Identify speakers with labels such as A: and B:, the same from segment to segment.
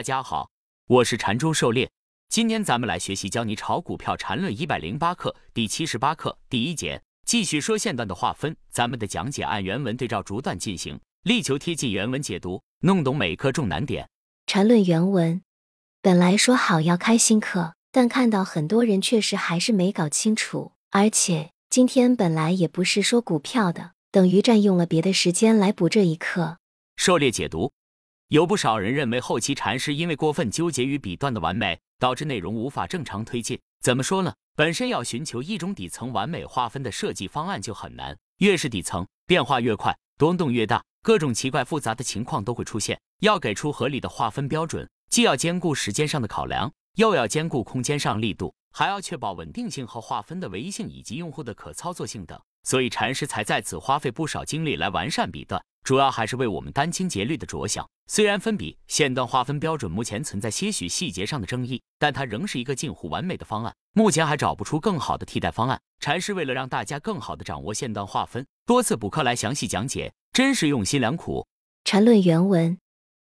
A: 大家好，我是禅中狩猎。今天咱们来学习教你炒股票禅论一百零八课第七十八课第一节，继续说线段的划分。咱们的讲解按原文对照逐段进行，力求贴近原文解读，弄懂每课重难点。
B: 禅论原文本来说好要开新课，但看到很多人确实还是没搞清楚，而且今天本来也不是说股票的，等于占用了别的时间来补这一课。
A: 狩猎解读。有不少人认为后期禅师因为过分纠结于笔段的完美，导致内容无法正常推进。怎么说呢？本身要寻求一种底层完美划分的设计方案就很难，越是底层，变化越快，波动越大，各种奇怪复杂的情况都会出现。要给出合理的划分标准，既要兼顾时间上的考量，又要兼顾空间上力度，还要确保稳定性和划分的唯一性以及用户的可操作性等。所以禅师才在此花费不少精力来完善笔段，主要还是为我们殚精竭虑的着想。虽然分笔线段划分标准目前存在些许细节上的争议，但它仍是一个近乎完美的方案。目前还找不出更好的替代方案。禅师为了让大家更好的掌握线段划分，多次补课来详细讲解，真是用心良苦。
B: 禅论原文：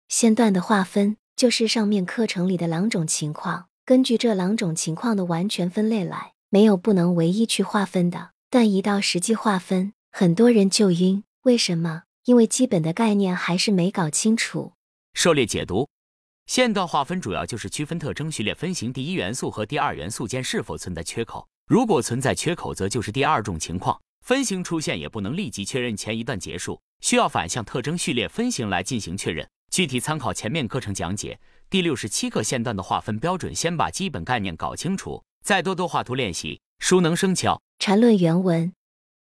B: 线段的划分就是上面课程里的两种情况，根据这两种情况的完全分类来，没有不能唯一去划分的。但一到实际划分，很多人就晕。为什么？因为基本的概念还是没搞清楚。
A: 狩猎解读：线段划分主要就是区分特征序列分型第一元素和第二元素间是否存在缺口。如果存在缺口，则就是第二种情况，分型出现也不能立即确认前一段结束，需要反向特征序列分型来进行确认。具体参考前面课程讲解。第六十七课线段的划分标准，先把基本概念搞清楚，再多多画图练习，熟能生巧。
B: 缠论原文：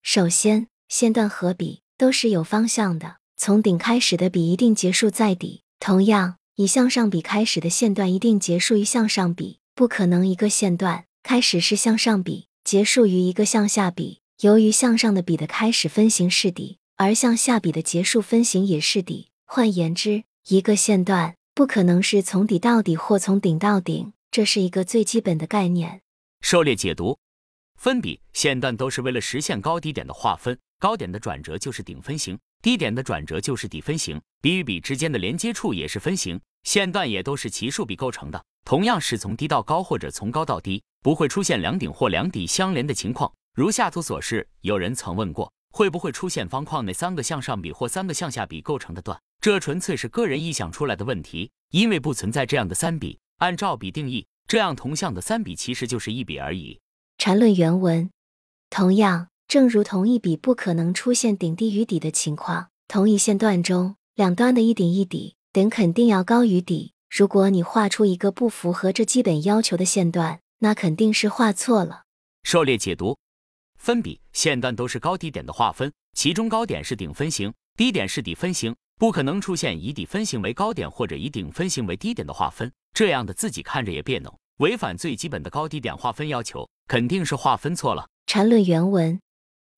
B: 首先，线段和笔都是有方向的，从顶开始的笔一定结束在底。同样，以向上笔开始的线段一定结束于向上笔，不可能一个线段开始是向上笔，结束于一个向下笔。由于向上的笔的开始分型是底，而向下笔的结束分型也是底。换言之，一个线段不可能是从底到底或从顶到顶，这是一个最基本的概念。
A: 狩猎解读。分笔线段都是为了实现高低点的划分，高点的转折就是顶分型，低点的转折就是底分型。笔与笔之间的连接处也是分型，线段也都是奇数笔构成的。同样是从低到高或者从高到低，不会出现两顶或两底相连的情况。如下图所示，有人曾问过，会不会出现方框内三个向上笔或三个向下笔构成的段？这纯粹是个人臆想出来的问题，因为不存在这样的三笔。按照笔定义，这样同向的三笔其实就是一笔而已。
B: 禅论原文，同样，正如同一笔不可能出现顶低于底的情况，同一线段中两端的一顶一底顶肯定要高于底。如果你画出一个不符合这基本要求的线段，那肯定是画错了。
A: 狩猎解读：分笔线段都是高低点的划分，其中高点是顶分型，低点是底分型，不可能出现以底分型为高点或者以顶分型为低点的划分，这样的自己看着也别扭。违反最基本的高低点划分要求，肯定是划分错了。
B: 缠论原文：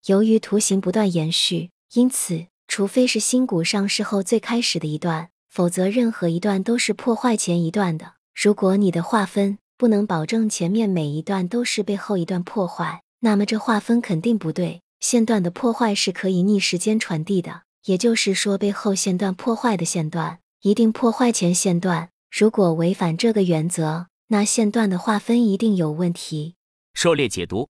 B: 由于图形不断延续，因此，除非是新股上市后最开始的一段，否则任何一段都是破坏前一段的。如果你的划分不能保证前面每一段都是被后一段破坏，那么这划分肯定不对。线段的破坏是可以逆时间传递的，也就是说，被后线段破坏的线段一定破坏前线段。如果违反这个原则，那线段的划分一定有问题。
A: 狩猎解读：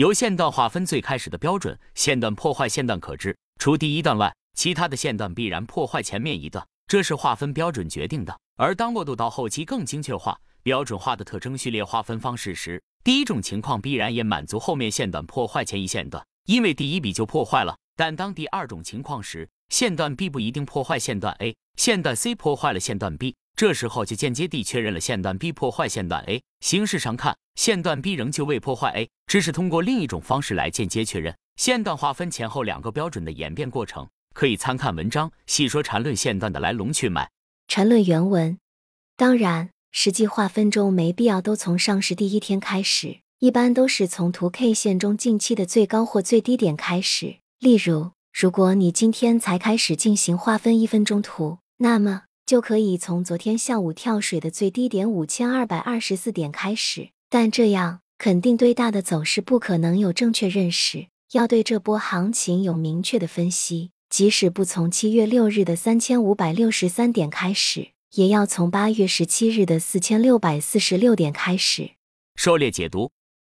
A: 由线段划分最开始的标准，线段破坏线段可知，除第一段外，其他的线段必然破坏前面一段，这是划分标准决定的。而当过渡到后期更精确化、标准化的特征序列划分方式时，第一种情况必然也满足后面线段破坏前一线段，因为第一笔就破坏了。但当第二种情况时，线段 B 不一定破坏线段 A，线段 C 破坏了线段 B。这时候就间接地确认了线段 B 破坏线段 A。形式上看，线段 B 仍旧未破坏 A，只是通过另一种方式来间接确认线段划分前后两个标准的演变过程。可以参看文章细说缠论线段的来龙去脉。
B: 缠论原文：当然，实际划分中没必要都从上市第一天开始，一般都是从图 K 线中近期的最高或最低点开始。例如，如果你今天才开始进行划分一分钟图，那么。就可以从昨天下午跳水的最低点五千二百二十四点开始，但这样肯定对大的走势不可能有正确认识，要对这波行情有明确的分析。即使不从七月六日的三千五百六十三点开始，也要从八月十七日的四千六百四十六点开始。
A: 狩猎解读：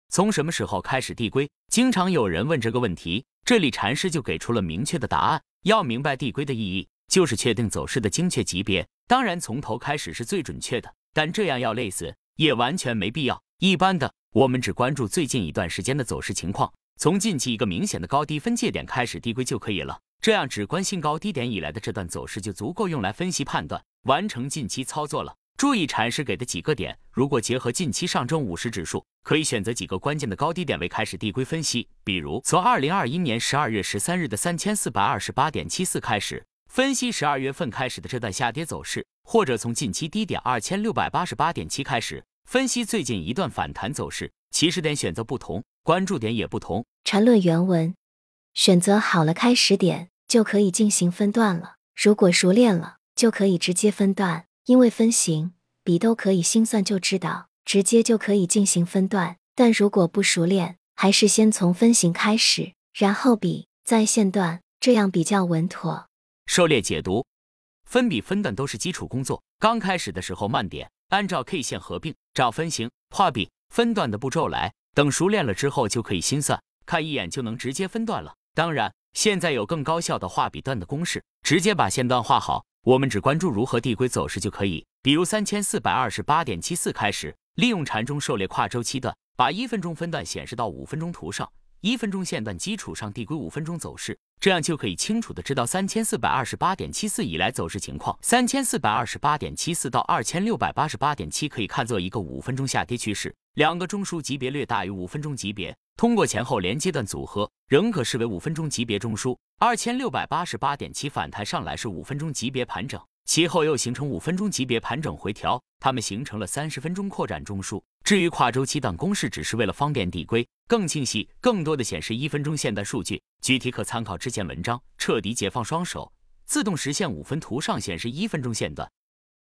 A: 从什么时候开始递归？经常有人问这个问题，这里禅师就给出了明确的答案。要明白递归的意义，就是确定走势的精确级别。当然，从头开始是最准确的，但这样要累死也完全没必要。一般的，我们只关注最近一段时间的走势情况，从近期一个明显的高低分界点开始递归就可以了。这样只关心高低点以来的这段走势就足够用来分析判断，完成近期操作了。注意禅师给的几个点，如果结合近期上证五十指数，可以选择几个关键的高低点位开始递归分析。比如从二零二一年十二月十三日的三千四百二十八点七四开始分析十二月份开始的这段下跌走势，或者从近期低点二千六百八十八点七开始分析最近一段反弹走势。起始点选择不同，关注点也不同。
B: 缠论原文：选择好了开始点，就可以进行分段了。如果熟练了，就可以直接分段。因为分型比都可以心算就知道，直接就可以进行分段。但如果不熟练，还是先从分型开始，然后比再线段，这样比较稳妥。
A: 狩猎解读：分比分段都是基础工作，刚开始的时候慢点，按照 K 线合并、找分型、画笔、分段的步骤来。等熟练了之后，就可以心算，看一眼就能直接分段了。当然，现在有更高效的画笔段的公式，直接把线段画好。我们只关注如何递归走势就可以，比如三千四百二十八点七四开始，利用禅中狩猎跨周期段，把一分钟分段显示到五分钟图上，一分钟线段基础上递归五分钟走势，这样就可以清楚的知道三千四百二十八点七四以来走势情况。三千四百二十八点七四到二千六百八十八点七可以看作一个五分钟下跌趋势，两个中枢级别略大于五分钟级别。通过前后连阶段组合，仍可视为五分钟级别中枢。二千六百八十八点七反弹上来是五分钟级别盘整，其后又形成五分钟级别盘整回调，它们形成了三十分钟扩展中枢。至于跨周期等公式，只是为了方便递归更清晰，更多的显示一分钟线段数据，具体可参考之前文章。彻底解放双手，自动实现五分图上显示一分钟线段。